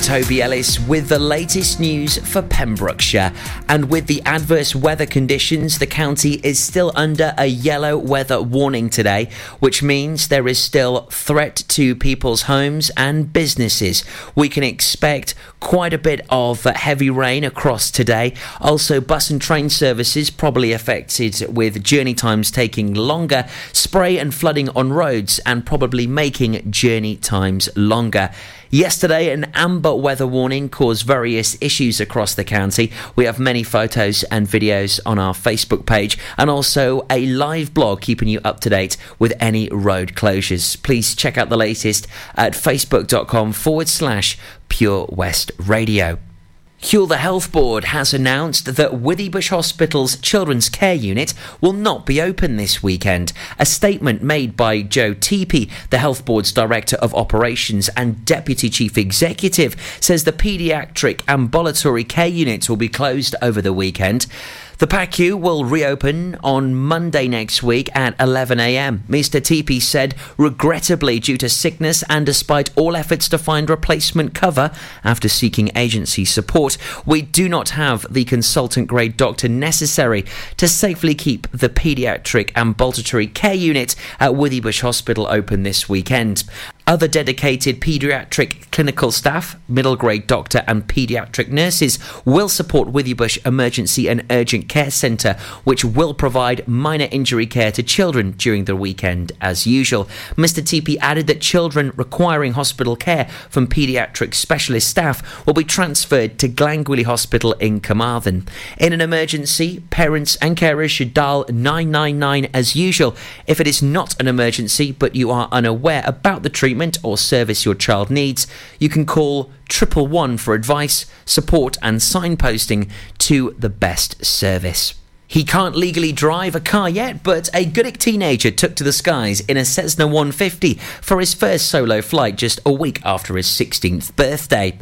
Toby Ellis with the latest news for Pembrokeshire. And with the adverse weather conditions, the county is still under a yellow weather warning today, which means there is still threat to people's homes and businesses. We can expect quite a bit of heavy rain across today. Also, bus and train services probably affected with journey times taking longer, spray and flooding on roads, and probably making journey times longer. Yesterday, an amber weather warning caused various issues across the county. We have many photos and videos on our Facebook page and also a live blog keeping you up to date with any road closures. Please check out the latest at facebook.com forward slash Pure West Radio. Hywel Dda Health Board has announced that Withybush Hospital's Children's Care Unit will not be open this weekend. A statement made by Joe Teape, the Health Board's Director of Operations and Deputy Chief Executive, says the paediatric ambulatory care units will be closed over the weekend. The PACU will reopen on Monday next week at 11am. Mr. Teape said, regrettably, due to sickness and despite all efforts to find replacement cover after seeking agency support, we do not have the consultant grade doctor necessary to safely keep the paediatric ambulatory care unit at Withybush Hospital open this weekend. Other dedicated paediatric clinical staff, middle grade doctor, and paediatric nurses will support Withybush Emergency and Urgent Care Centre, which will provide minor injury care to children during the weekend as usual. Mr. Teape added that children requiring hospital care from paediatric specialist staff will be transferred to Glangwili Hospital in Carmarthen. In an emergency, parents and carers should dial 999 as usual. If it is not an emergency but you are unaware about the treatment, or service your child needs, you can call triple one for advice, support, and signposting to the best service. He can't legally drive a car yet, but a Goodwick teenager took to the skies in a Cessna 150 for his first solo flight just a week after his 16th birthday.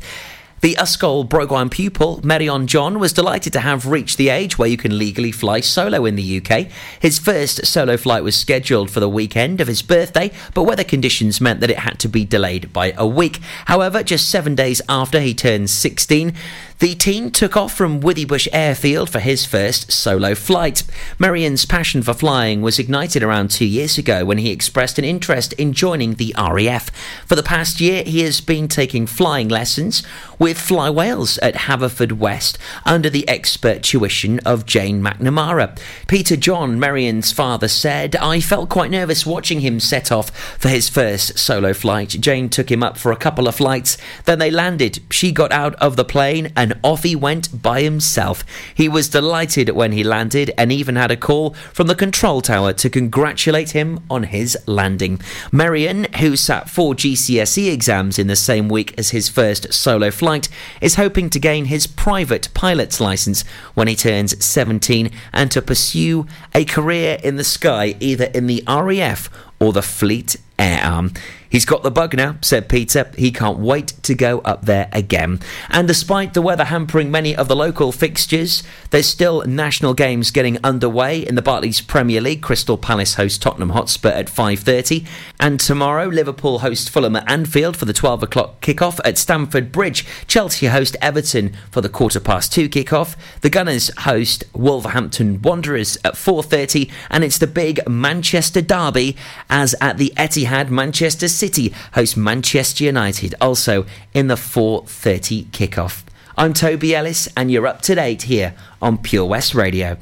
The Ysgol Bro Gwaun pupil, Merion John, was delighted to have reached the age where you can legally fly solo in the UK. His first solo flight was scheduled for the weekend of his birthday, but weather conditions meant that it had to be delayed by a week. However, just seven days after he turned 16, the teen took off from Withybush Airfield for his first solo flight. Merion's passion for flying was ignited around two years ago when he expressed an interest in joining the RAF. For the past year, he has been taking flying lessons with Fly Wales at Haverfordwest under the expert tuition of Jane McNamara. Peter John, Merion's father, said, I felt quite nervous watching him set off for his first solo flight. Jane took him up for a couple of flights, then they landed. She got out of the plane and and off he went by himself. He was delighted when he landed and even had a call from the control tower to congratulate him on his landing. Merion, who sat four GCSE exams in the same week as his first solo flight, is hoping to gain his private pilot's license when he turns 17 and to pursue a career in the sky either in the RAF or the Fleet Air Arm. He's got the bug now, said Peter. He can't wait to go up there again. And despite the weather hampering many of the local fixtures, there's still national games getting underway in the Barclays Premier League. Crystal Palace host Tottenham Hotspur at 5:30, and tomorrow Liverpool host Fulham at Anfield for the 12 o'clock kickoff at Stamford Bridge. Chelsea host Everton for the quarter past two kickoff. The Gunners host Wolverhampton Wanderers at 4:30, and it's the big Manchester derby as at the Etihad, Manchester City host Manchester United, also in the 4:30 kickoff. I'm Toby Ellis, and you're up to date here on Pure West Radio.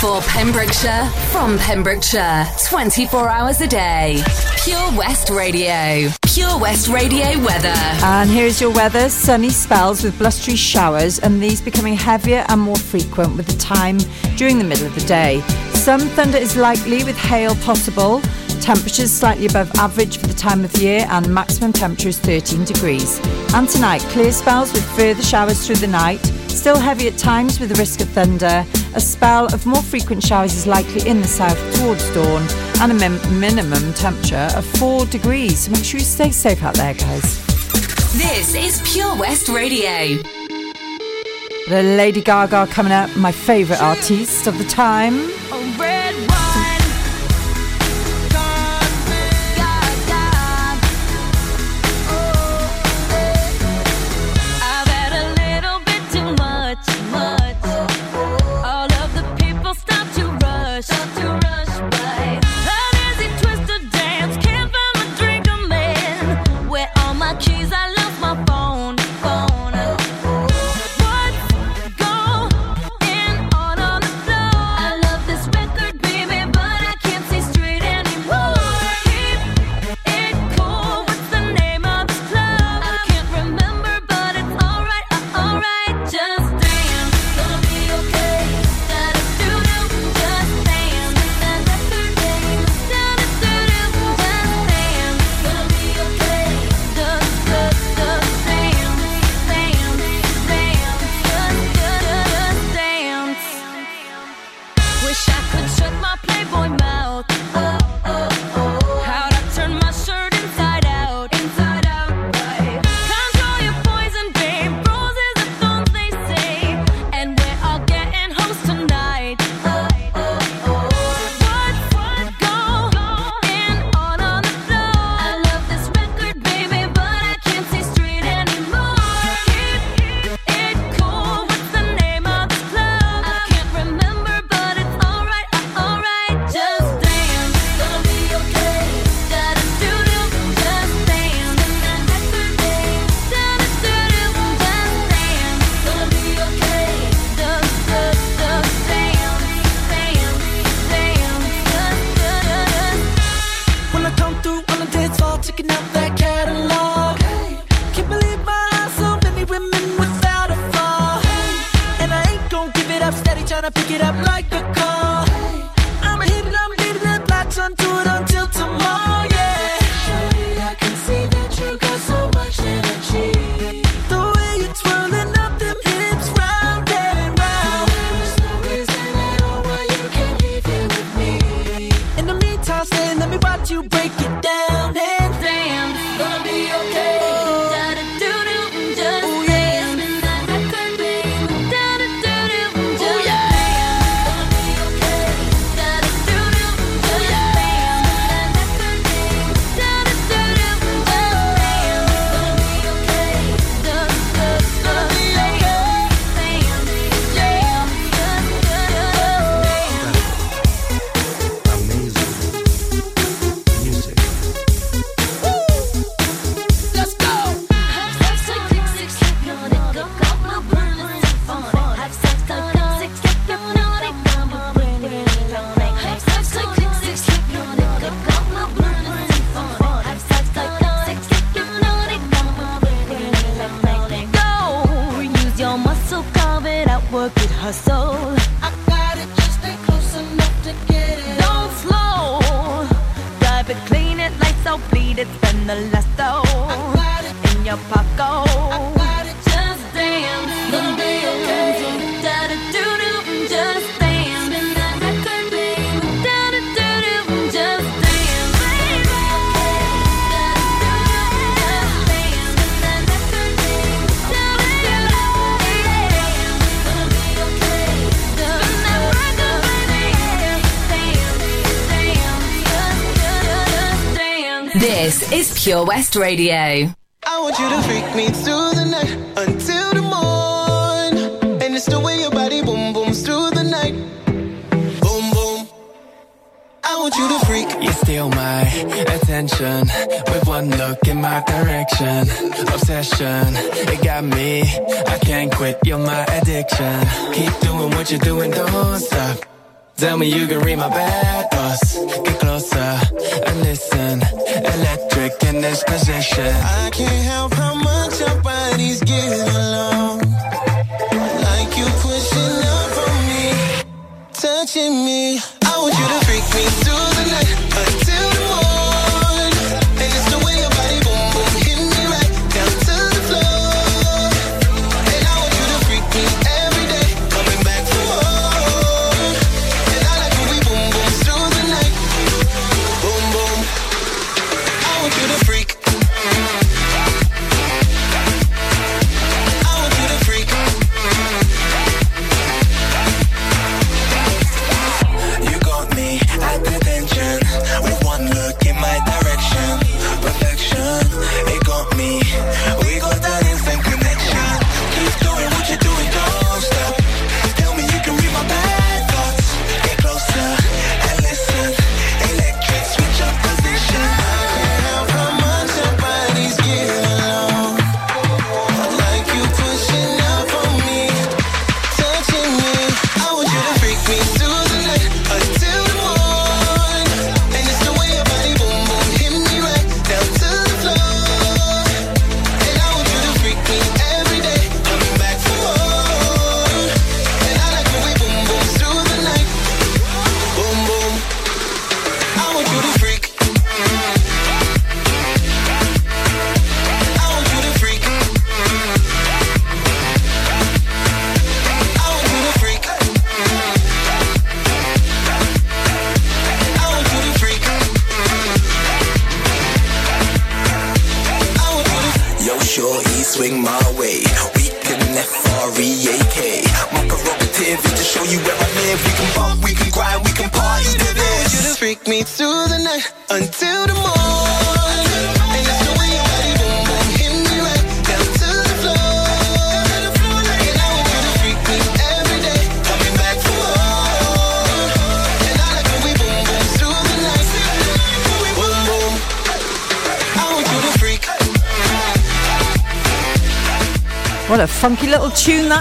For Pembrokeshire, from Pembrokeshire, 24 hours a day. Pure West Radio. Pure West Radio weather. And here's your weather sunny spells with blustery showers, and these becoming heavier and more frequent with the time during the middle of the day. Some thunder is likely with hail possible. Temperatures slightly above average for the time of year and maximum temperature is 13 degrees. And tonight, clear spells with further showers through the night. Still heavy at times with the risk of thunder. A spell of more frequent showers is likely in the south towards dawn and a min- minimum temperature of 4 degrees. So make sure you stay safe out there, guys. This is Pure West Radio. The Lady Gaga coming up, my favourite artist of the time. Daddy tryna pick it up like a call. I'ma hit it, I'ma leave it, blocks onto it until tomorrow. Pure West Radio. I want you to freak me through the night until the morn. And it's the way your body boom booms through the night. Boom boom. I want you to freak. You steal my attention with one look in my direction. Obsession, it got me. I can't quit, you're my addiction. Keep doing what you're doing, don't stop. Tell me you can read my bad thoughts. Get closer and listen. Electric in this position. I can't help how much our bodies get along. Like you pushing up on me, touching me. I want you to freak me through the night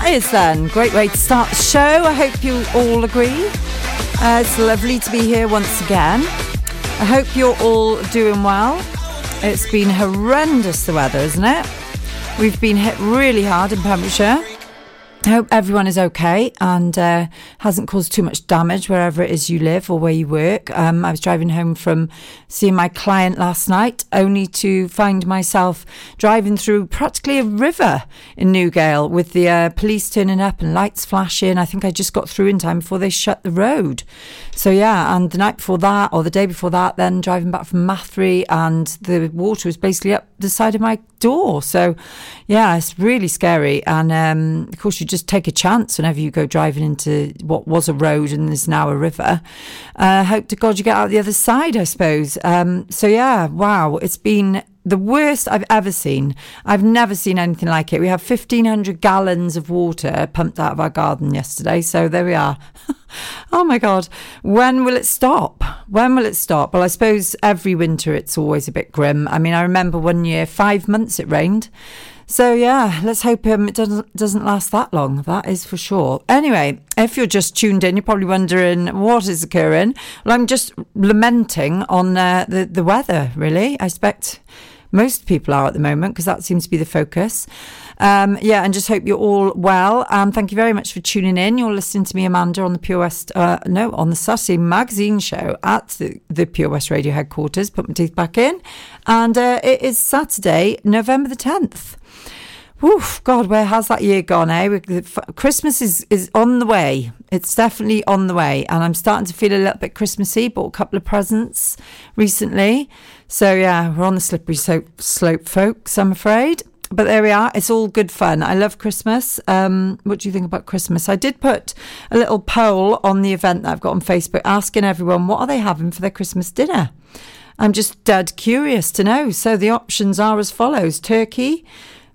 is, then. Great way to start the show. I hope you all agree. Uh, it's lovely to be here once again. I hope you're all doing well. It's been horrendous, the weather, isn't it? We've been hit really hard in Pembrokeshire. I hope everyone is okay and uh, hasn't caused too much damage wherever it is you live or where you work. Um, I was driving home from seeing my client last night, only to find myself driving through practically a river in Newgale with the uh, police turning up and lights flashing. I think I just got through in time before they shut the road. So, yeah, and the night before that, or the day before that, then driving back from Mathry, and the water was basically up the side of my door. So, yeah, it's really scary. And um, of course, you just take a chance whenever you go driving into what was a road and is now a river. Uh, hope to God you get out the other side, I suppose. Um, so, yeah, wow, it's been the worst I've ever seen. I've never seen anything like it. We have 1,500 gallons of water pumped out of our garden yesterday. So there we are. oh my God. When will it stop? When will it stop? Well, I suppose every winter it's always a bit grim. I mean, I remember one year, five months it rained. So yeah, let's hope um, it doesn't doesn't last that long. That is for sure. Anyway, if you're just tuned in, you're probably wondering what is occurring. Well, I'm just lamenting on uh, the the weather. Really, I expect most people are at the moment because that seems to be the focus. Um, yeah, and just hope you're all well. Um, thank you very much for tuning in. You're listening to me, Amanda, on the Pure West, uh, no, on the Saturday Magazine show at the, the Pure West Radio headquarters. Put my teeth back in. And uh, it is Saturday, November the 10th. Oof, God, where has that year gone, eh? Christmas is, is on the way. It's definitely on the way. And I'm starting to feel a little bit Christmassy. Bought a couple of presents recently. So, yeah, we're on the slippery slope, slope folks, I'm afraid. But there we are. It's all good fun. I love Christmas. Um, what do you think about Christmas? I did put a little poll on the event that I've got on Facebook asking everyone what are they having for their Christmas dinner. I'm just dead curious to know. So the options are as follows: turkey,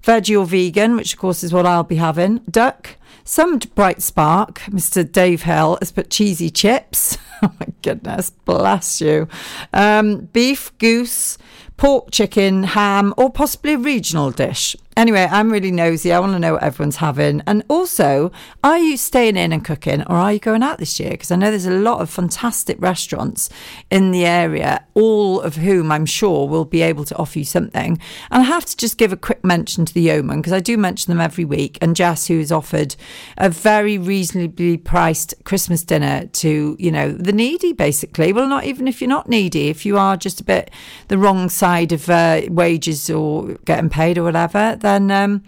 veggie or vegan, which of course is what I'll be having, duck, some bright spark. Mr. Dave Hill has put cheesy chips. oh my goodness, bless you. Um, beef, goose, pork, chicken, ham, or possibly a regional dish. Anyway, I'm really nosy. I want to know what everyone's having. And also, are you staying in and cooking or are you going out this year? Because I know there's a lot of fantastic restaurants in the area, all of whom I'm sure will be able to offer you something. And I have to just give a quick mention to the Yeoman because I do mention them every week. And Jess, who has offered a very reasonably priced Christmas dinner to, you know, the needy, basically. Well, not even if you're not needy, if you are just a bit the wrong side of uh, wages or getting paid or whatever, then um,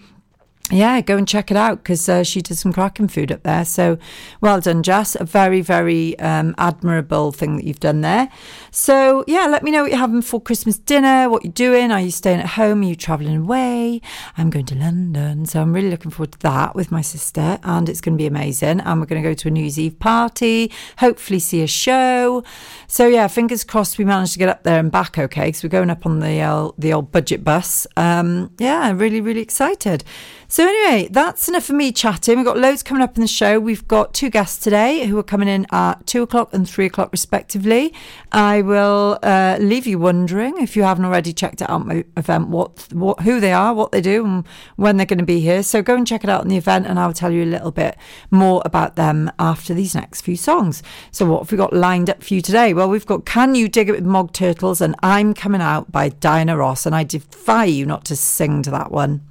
yeah, go and check it out because uh, she did some cracking food up there. So well done, Jess. A very, very um, admirable thing that you've done there. So yeah, let me know what you're having for Christmas dinner, what you're doing. Are you staying at home? Are you travelling away? I'm going to London. So I'm really looking forward to that with my sister and it's going to be amazing. And we're going to go to a New Year's Eve party, hopefully see a show. So yeah, fingers crossed we manage to get up there and back okay because we're going up on the, uh, the old budget bus. Um, yeah, I'm really, really excited. So anyway, that's enough for me chatting. We've got loads coming up in the show. We've got two guests today who are coming in at two o'clock and three o'clock respectively. I will uh, leave you wondering if you haven't already checked out my event, what, what, who they are, what they do, and when they're going to be here. So go and check it out on the event, and I'll tell you a little bit more about them after these next few songs. So what have we got lined up for you today? Well, we've got "Can You Dig It with Mock Turtles" and "I'm Coming Out" by Diana Ross, and I defy you not to sing to that one.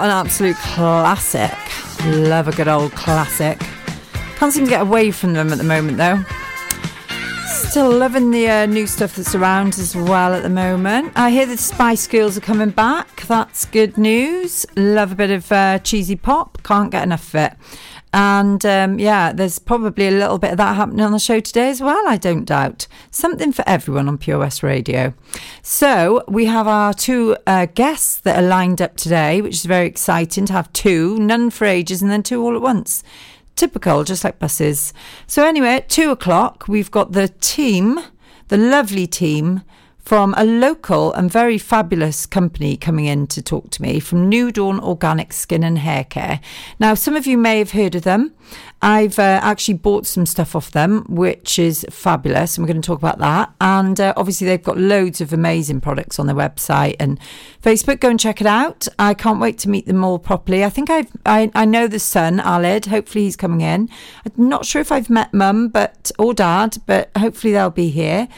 What an absolute classic. Love a good old classic. Can't seem to get away from them at the moment though. Still loving the uh, new stuff that's around as well at the moment. I hear the Spice Girls are coming back. That's good news. Love a bit of uh, cheesy pop. Can't get enough of it. And um, yeah, there's probably a little bit of that happening on the show today as well, I don't doubt. Something for everyone on Pure West Radio. So we have our two uh, guests that are lined up today, which is very exciting to have two, none for ages, and then two all at once. Typical, just like buses. So anyway, at two o'clock, we've got the team, the lovely team from a local and very fabulous company coming in to talk to me from New Dawn Organic Skin and Hair Care. Now, some of you may have heard of them. I've uh, actually bought some stuff off them, which is fabulous. And we're going to talk about that. And uh, obviously, they've got loads of amazing products on their website and Facebook. Go and check it out. I can't wait to meet them all properly. I think I've, I, I know the son, Aled. Hopefully, he's coming in. I'm not sure if I've met mum, but or dad, but hopefully they'll be here.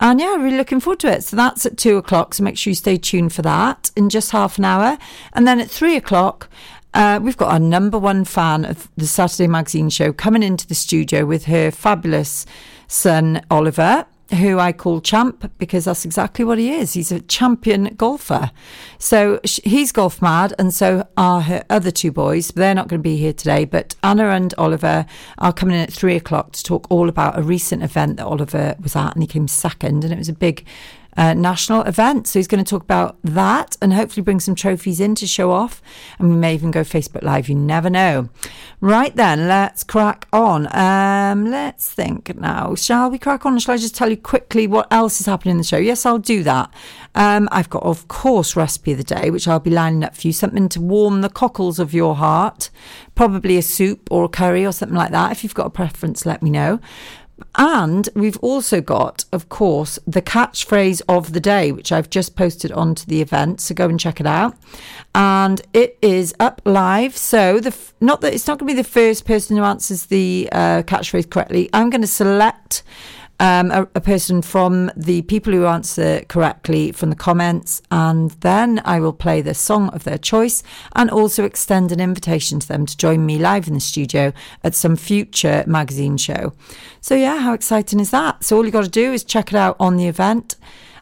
And yeah, really looking forward to it. So that's at two o'clock. So make sure you stay tuned for that in just half an hour. And then at three o'clock, uh, we've got our number one fan of the Saturday Magazine show coming into the studio with her fabulous son, Oliver who I call Champ because that's exactly what he is. He's a champion golfer. So he's golf mad, and so are her other two boys. They're not going to be here today, but Anna and Oliver are coming in at three o'clock to talk all about a recent event that Oliver was at, and he came second, and it was a big uh, national event. So he's going to talk about that and hopefully bring some trophies in to show off. And we may even go Facebook Live. You never know. Right then, let's crack on. Um, let's think now. Shall we crack on? Shall I just tell you quickly what else is happening in the show? Yes, I'll do that. Um, I've got, of course, recipe of the day, which I'll be lining up for you. Something to warm the cockles of your heart. Probably a soup or a curry or something like that. If you've got a preference, let me know. And we've also got, of course, the catchphrase of the day, which I've just posted onto the event. So go and check it out. And it is up live. So the not that it's not going to be the first person who answers the uh, catchphrase correctly. I'm going to select um, a, a, person from the people who answer correctly from the comments, and then I will play the song of their choice and also extend an invitation to them to join me live in the studio at some future magazine show. So, yeah, how exciting is that? So, all you got to do is check it out on the event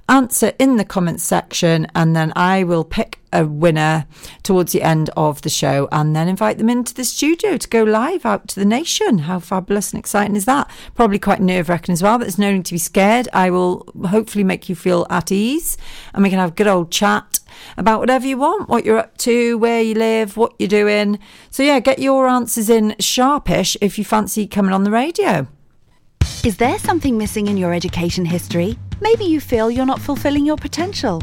answer in the comments section, and then I will pick a winner towards the end of the show and then invite them into the studio to go live out to the nation. How fabulous and exciting is that? Probably quite nerve wracking as well, but there's no need to be scared. I will hopefully make you feel at ease and we can have a good old chat about whatever you want, what you're up to, where you live, what you're doing. So, yeah, get your answers in sharpish if you fancy coming on the radio. Is there something missing in your education history? Maybe you feel you're not fulfilling your potential.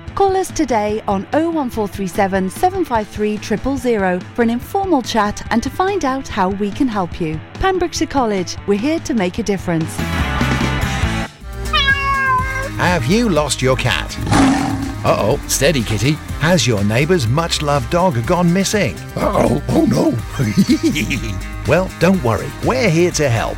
Call us today on 01437 753 000 for an informal chat and to find out how we can help you. Pembrokeshire College, we're here to make a difference. Have you lost your cat? Uh oh, steady kitty. Has your neighbour's much loved dog gone missing? Uh oh, oh no. well, don't worry, we're here to help.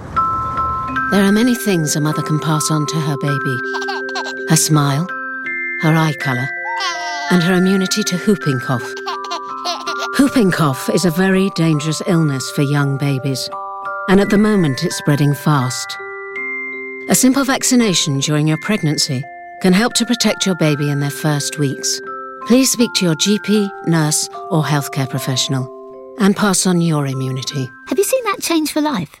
There are many things a mother can pass on to her baby her smile, her eye colour, and her immunity to whooping cough. Whooping cough is a very dangerous illness for young babies, and at the moment it's spreading fast. A simple vaccination during your pregnancy can help to protect your baby in their first weeks. Please speak to your GP, nurse, or healthcare professional and pass on your immunity. Have you seen that change for life?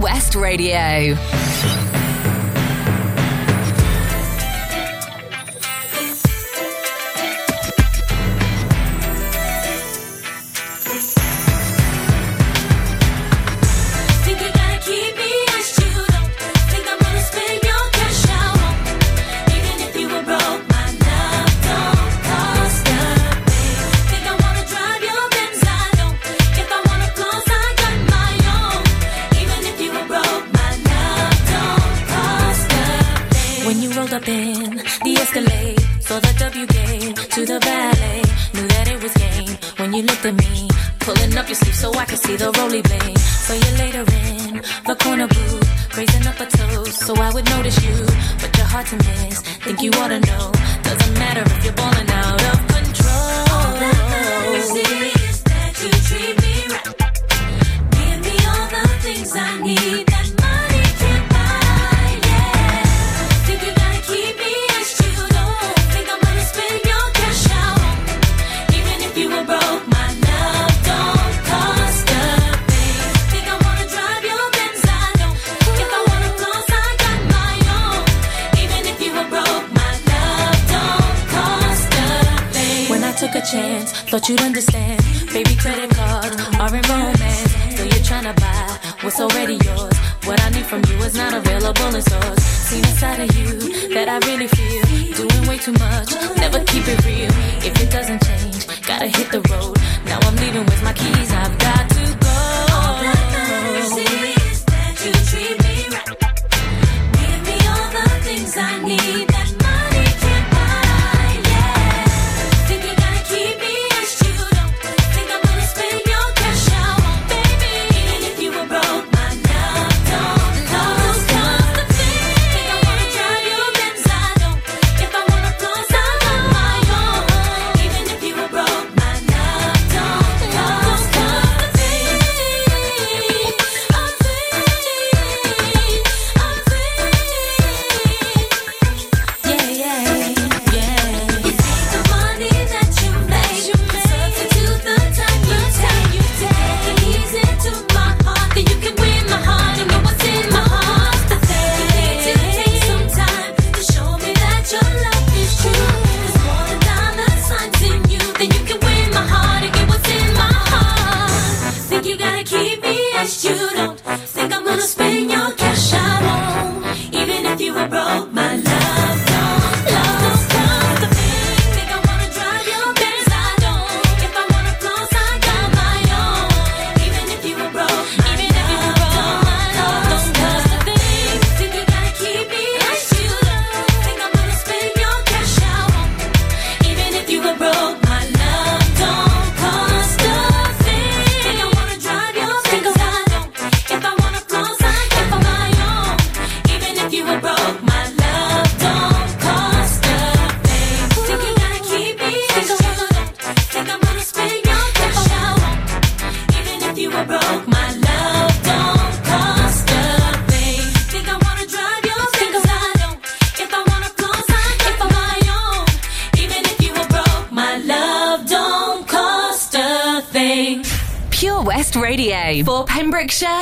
West Radio.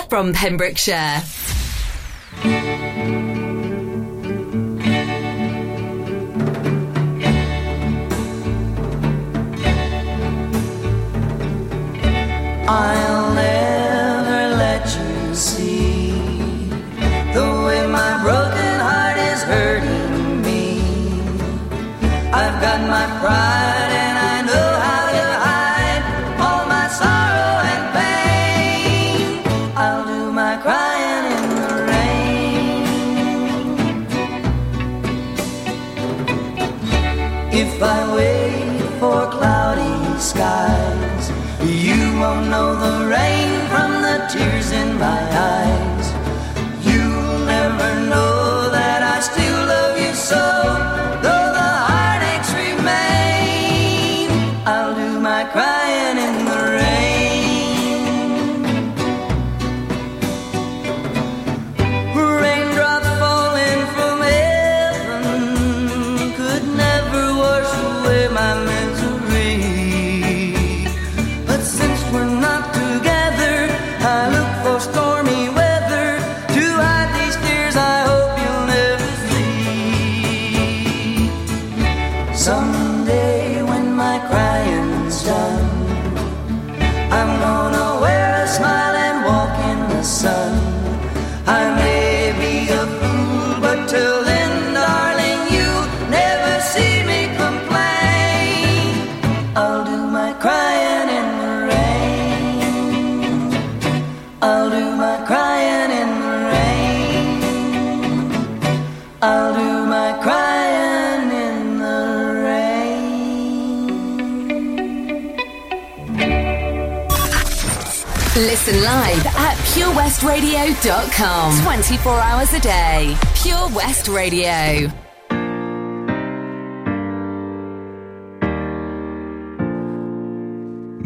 From Pembrokeshire. I'll never let you see the way my broken heart is hurting me. I've got my pride 爱爱 purewestradio.com. 24 hours a day. Pure West Radio.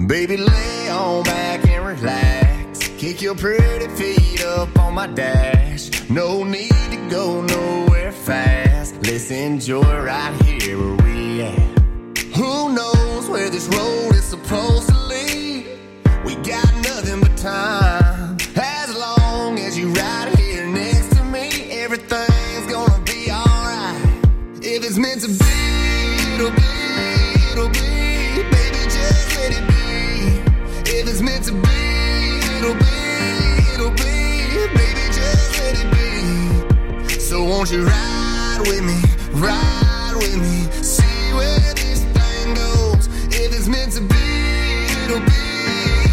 Baby, lay on back and relax. Kick your pretty feet up on my dash. No need to go nowhere fast. Let's enjoy right here where we at. Who knows where this road is supposed to lead? We got nothing but time. Won't you ride with me, ride with me, see where this thing goes. If it's meant to be, it'll be,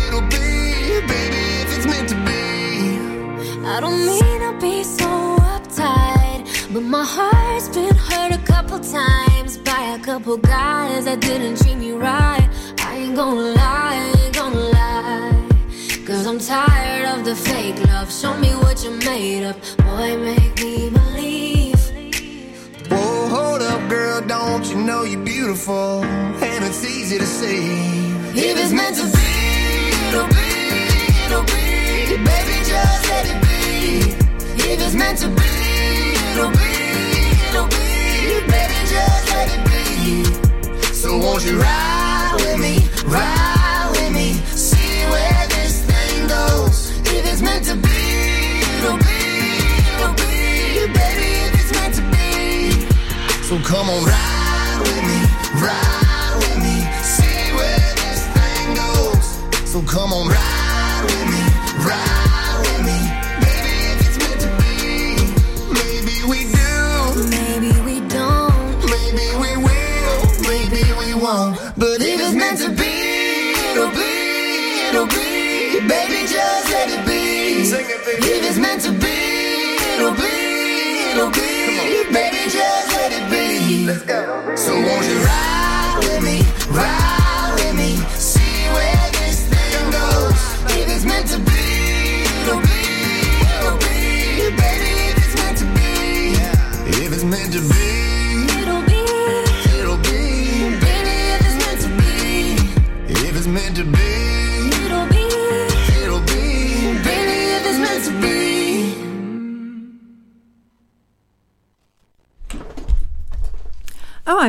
it'll be. Baby, if it's meant to be. I don't mean to be so uptight, but my heart's been hurt a couple times by a couple guys that didn't treat me right. I ain't gonna lie, I ain't gonna lie. Cause I'm tired of the fake love. Show me what you're made of. Boy, make me girl, don't you know you're beautiful? And it's easy to see. If it's meant to be, it'll be, it'll be. Baby, just let it be. If it's meant to be, it'll be, it'll be. Baby, just let it be. So won't you ride with me, ride with me, see where this thing goes. If it's meant to be, So come on, ride with me, ride with me, see where this thing goes. So come on, ride with me, ride with me, baby, if it's meant to be. Maybe we do, maybe we don't, maybe we will, maybe we won't. But if it's meant to be, it'll be, it'll be. Baby, just let it be. If it's meant to be, it'll be, it'll be. Baby, just go. So won't you ride with me, ride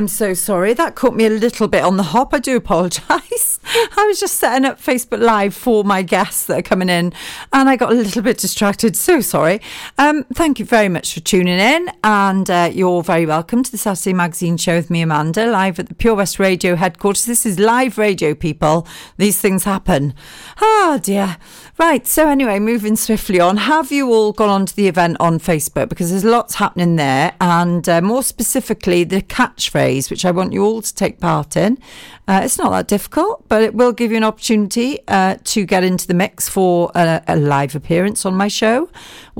I'm so sorry. That caught me a little bit on the hop. I do apologise. I was just setting up Facebook Live for my guests that are coming in and I got a little bit distracted. So sorry. Um, thank you very much for tuning in. And uh, you're very welcome to the Saturday Magazine show with me, Amanda, live at the Pure West Radio headquarters. This is live radio, people. These things happen. Ah, dear. Right. So, anyway, moving swiftly on. Have you all gone on to the event on Facebook? Because there's lots happening there. And uh, more specifically, the catchphrase, which I want you all to take part in. Uh, it's not that difficult, but it will give you an opportunity uh, to get into the mix for a, a live appearance on my show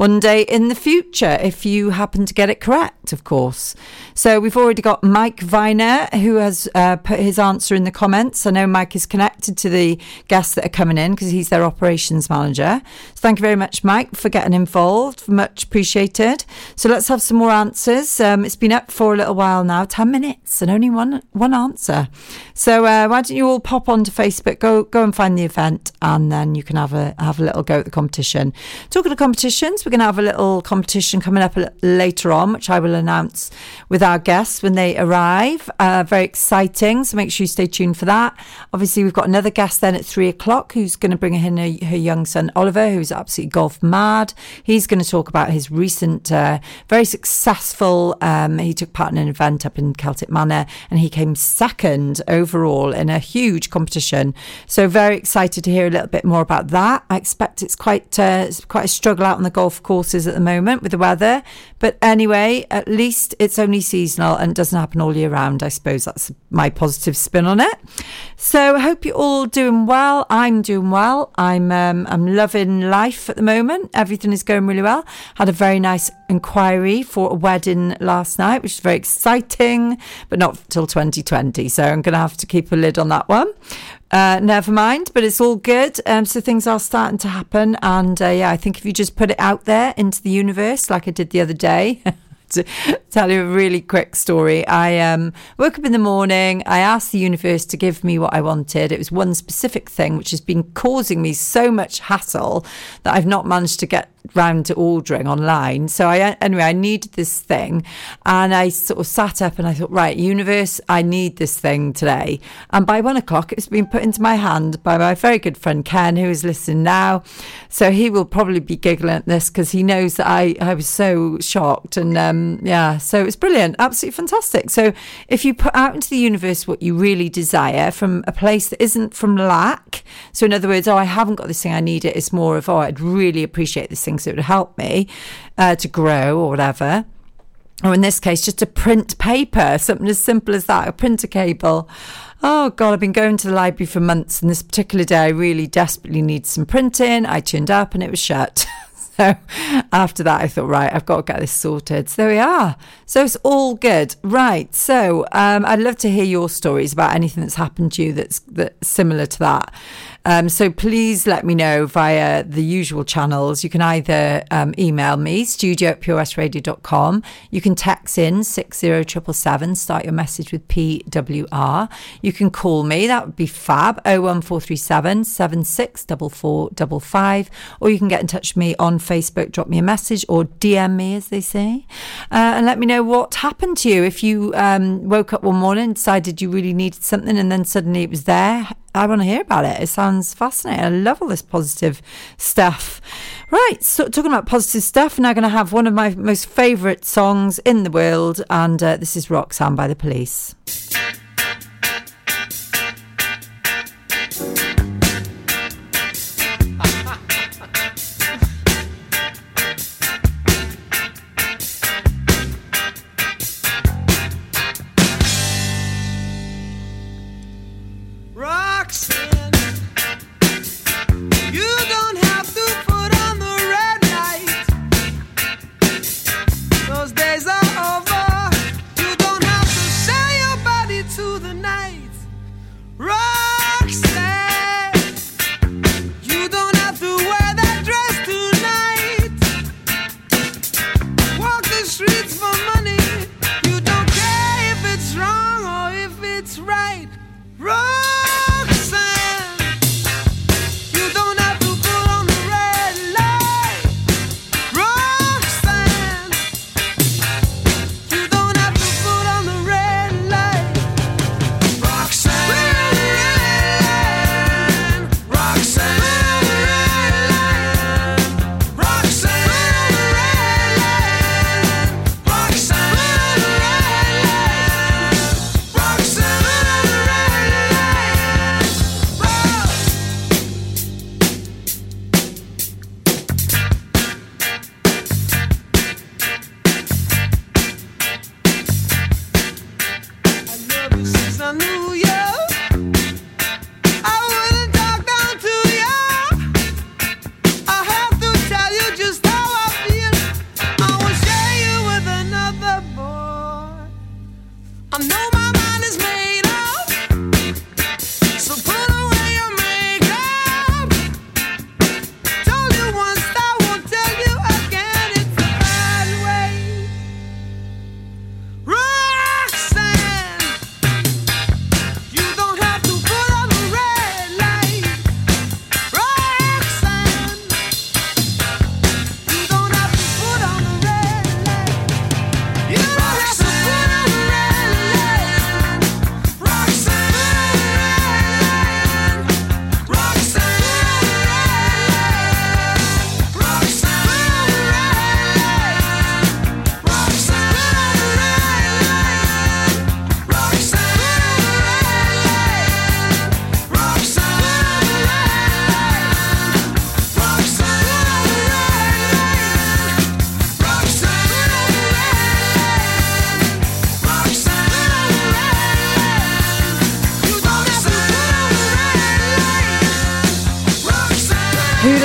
one day in the future, if you happen to get it correct, of course. So we've already got Mike Viner, who has uh, put his answer in the comments. I know Mike is connected to the guests that are coming in because he's their operations manager. So thank you very much, Mike, for getting involved. Much appreciated. So let's have some more answers. Um, it's been up for a little while now, 10 minutes, and only one one answer. So uh, why don't you all pop onto Facebook, go go and find the event, and then you can have a have a little go at the competition. Talking of competitions, we're going to have a little competition coming up later on, which I will announce with our guests when they arrive. Uh, very exciting, so make sure you stay tuned for that. Obviously, we've got another guest then at three o'clock who's going to bring in her, her young son Oliver, who's absolutely golf mad. He's going to talk about his recent, uh, very successful. Um, he took part in an event up in Celtic Manor, and he came second overall in a huge competition. So very excited to hear a little bit more about that. I expect it's quite uh, it's quite a struggle out on the golf courses at the moment with the weather, but anyway, at least it's only seasonal and doesn't happen all year round. I suppose that's my positive spin on it. So I hope you're all doing well. I'm doing well. I'm um, I'm loving life at the moment. Everything is going really well. Had a very nice inquiry for a wedding last night, which is very exciting, but not till 2020. So I'm going to have to keep a lid on that one. Uh, never mind, but it's all good. Um, so things are starting to happen, and uh, yeah, I think if you just put it out there into the universe, like I did the other day. to tell you a really quick story. I um, woke up in the morning. I asked the universe to give me what I wanted. It was one specific thing which has been causing me so much hassle that I've not managed to get round to ordering online. So I anyway, I needed this thing, and I sort of sat up and I thought, right, universe, I need this thing today. And by one o'clock, it's been put into my hand by my very good friend Ken, who is listening now. So he will probably be giggling at this because he knows that I I was so shocked, and um, yeah, so it's brilliant, absolutely fantastic. So if you put out into the universe what you really desire from a place that isn't from lack, so in other words, oh, I haven't got this thing, I need it. It's more of oh, I'd really appreciate this thing, so it would help me uh, to grow or whatever. Or in this case, just a print paper, something as simple as that, a printer cable. Oh God, I've been going to the library for months, and this particular day I really desperately need some printing. I turned up and it was shut. So after that, I thought, right, I've got to get this sorted. So there we are. So it's all good, right? So um, I'd love to hear your stories about anything that's happened to you that's that's similar to that. Um, so please let me know via the usual channels. You can either um, email me, studio at purewestradio.com. You can text in 60777, start your message with PWR. You can call me, that would be fab, 01437 764455. Or you can get in touch with me on Facebook, drop me a message or DM me, as they say, uh, and let me know what happened to you. If you um, woke up one morning decided you really needed something and then suddenly it was there, I want to hear about it. It sounds fascinating. I love all this positive stuff. Right, so talking about positive stuff, now going to have one of my most favourite songs in the world, and uh, this is Roxanne by the Police.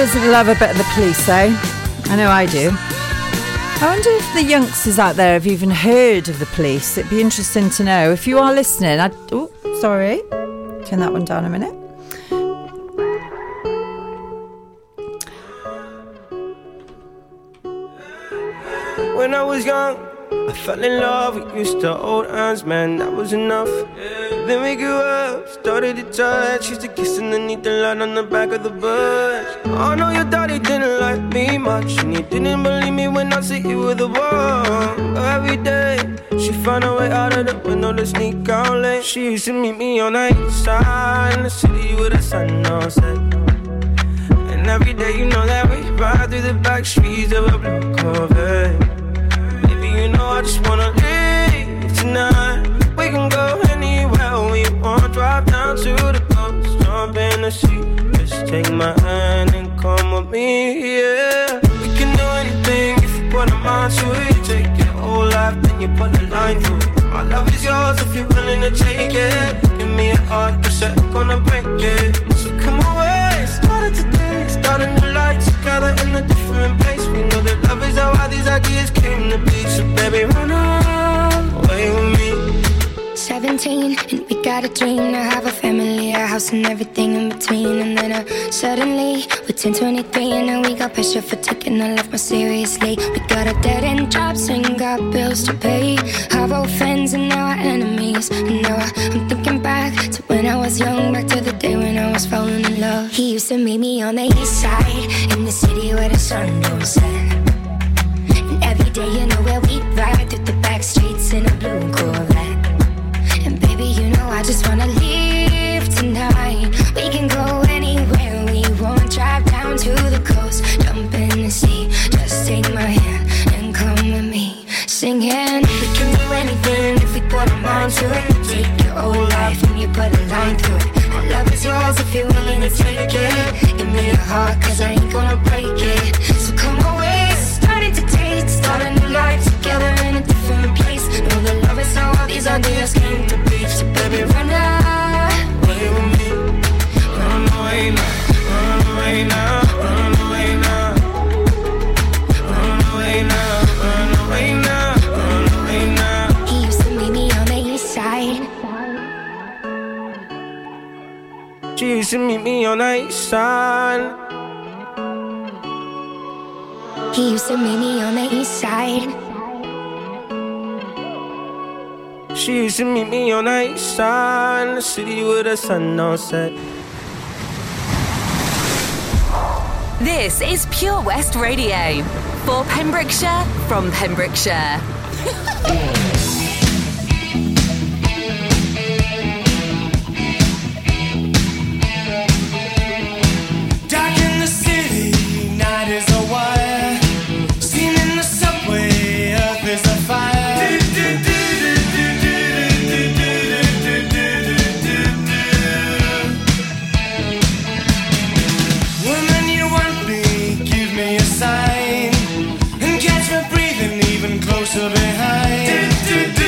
Doesn't love a bit of the police, eh? I know I do. I wonder if the youngsters out there have even heard of the police. It'd be interesting to know. If you are listening, I. Oh, sorry. Turn that one down a minute. When I was young, fell in love. We used to hold hands, man, that was enough. Then we grew up, started to touch. Used to kiss underneath the light on the back of the bus. Oh, I know your daddy didn't like me much, and he didn't believe me when I said you were the one. Every day, she found a way out of the window to sneak out late. She used to meet me on the east side in the city with the sun on set. And every day, you know that we ride through the back streets of a blue Corvette. I just wanna leave tonight. We can go anywhere we want. Drive down to the coast, jump in the sea. Just take my hand and come with me, yeah. We can do anything if you put a mind to it. Take your whole life, then you put a line through it. My love is yours if you're willing to take it. Give me a heart, cause I'm gonna break it. So come away, started today. Starting the light together in a different place. We know that love is how all these ideas came to be. So baby, run away with me. 17 and we got a dream to have a family, a house and everything in between. And then uh, suddenly we're 10, 23 and now we got pressure for taking our life more seriously. We got a dead end jobs and got bills to pay. Have old friends and now our enemies. And now I, I'm thinking back to when I was young, back to the day He used to meet me on the east side in the city where the sun don't set. And every day, you know where we ride through the back streets in a blue Corvette. And baby, you know I just wanna leave tonight. We can go anywhere we want. Drive down to the coast, jump in the sea. Just take my hand and come with me. Singing, we can do anything if we put our mind to it. Take your whole life and you put a line through it. Love is yours if you're willing to take it. Give me your heart, cause I ain't gonna break it. So come away, starting to taste, starting a new life together in a different place. Know that love is how all these ideas came to be. So baby, run away with me. Run away now, run away now, She used to meet me on the east side. He used to meet me on the east side. She used to meet me on the east side in the city with the sun on set. This is Pure West Radio for Pembrokeshire from Pembrokeshire. closer behind. Do, do, do.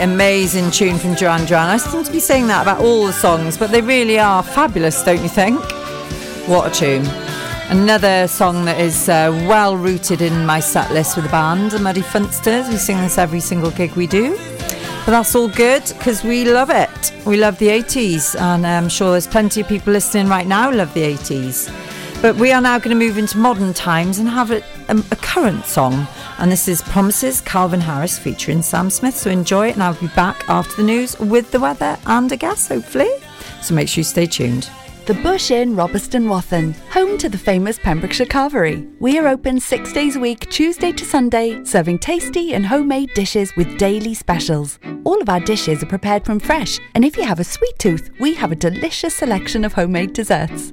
Amazing tune from Duran Duran. I seem to be saying that about all the songs, but they really are fabulous, don't you think? What a tune. Another song that is uh, well rooted in my set list with the band, the Muddy Funsters. We sing this every single gig we do. But that's all good because we love it. We love the 80s, and I'm sure there's plenty of people listening right now who love the 80s. But we are now going to move into modern times and have a, a, a current song. And this is Promises, Calvin Harris featuring Sam Smith. So enjoy it, and I'll be back after the news with the weather and a guest, hopefully. So make sure you stay tuned. The Bush Inn, Robeston Wathen, home to the famous Pembrokeshire Carvery. We are open six days a week, Tuesday to Sunday, serving tasty and homemade dishes with daily specials. All of our dishes are prepared from fresh, and if you have a sweet tooth, we have a delicious selection of homemade desserts.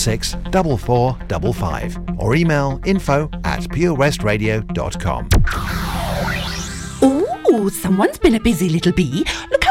76 4455 or email info at purewestradio.com. Ooh, someone's been a busy little bee. Look how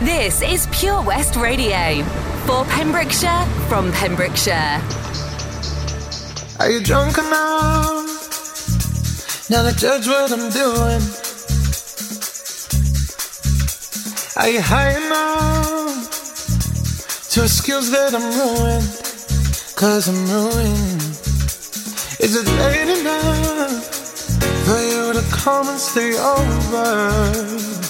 This is Pure West Radio. For Pembrokeshire, from Pembrokeshire. Are you drunk enough now to judge what I'm doing? Are you high enough to excuse that I'm ruined? Cause I'm ruined. Is it late enough for you to come and stay over?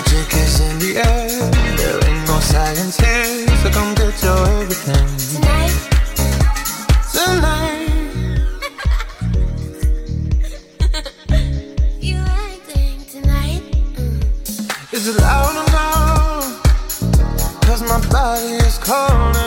Magic is in the air, there ain't no science here, so come get your everything. Tonight. Tonight. You acting tonight? Mm. Is it loud enough? Cause my body is calling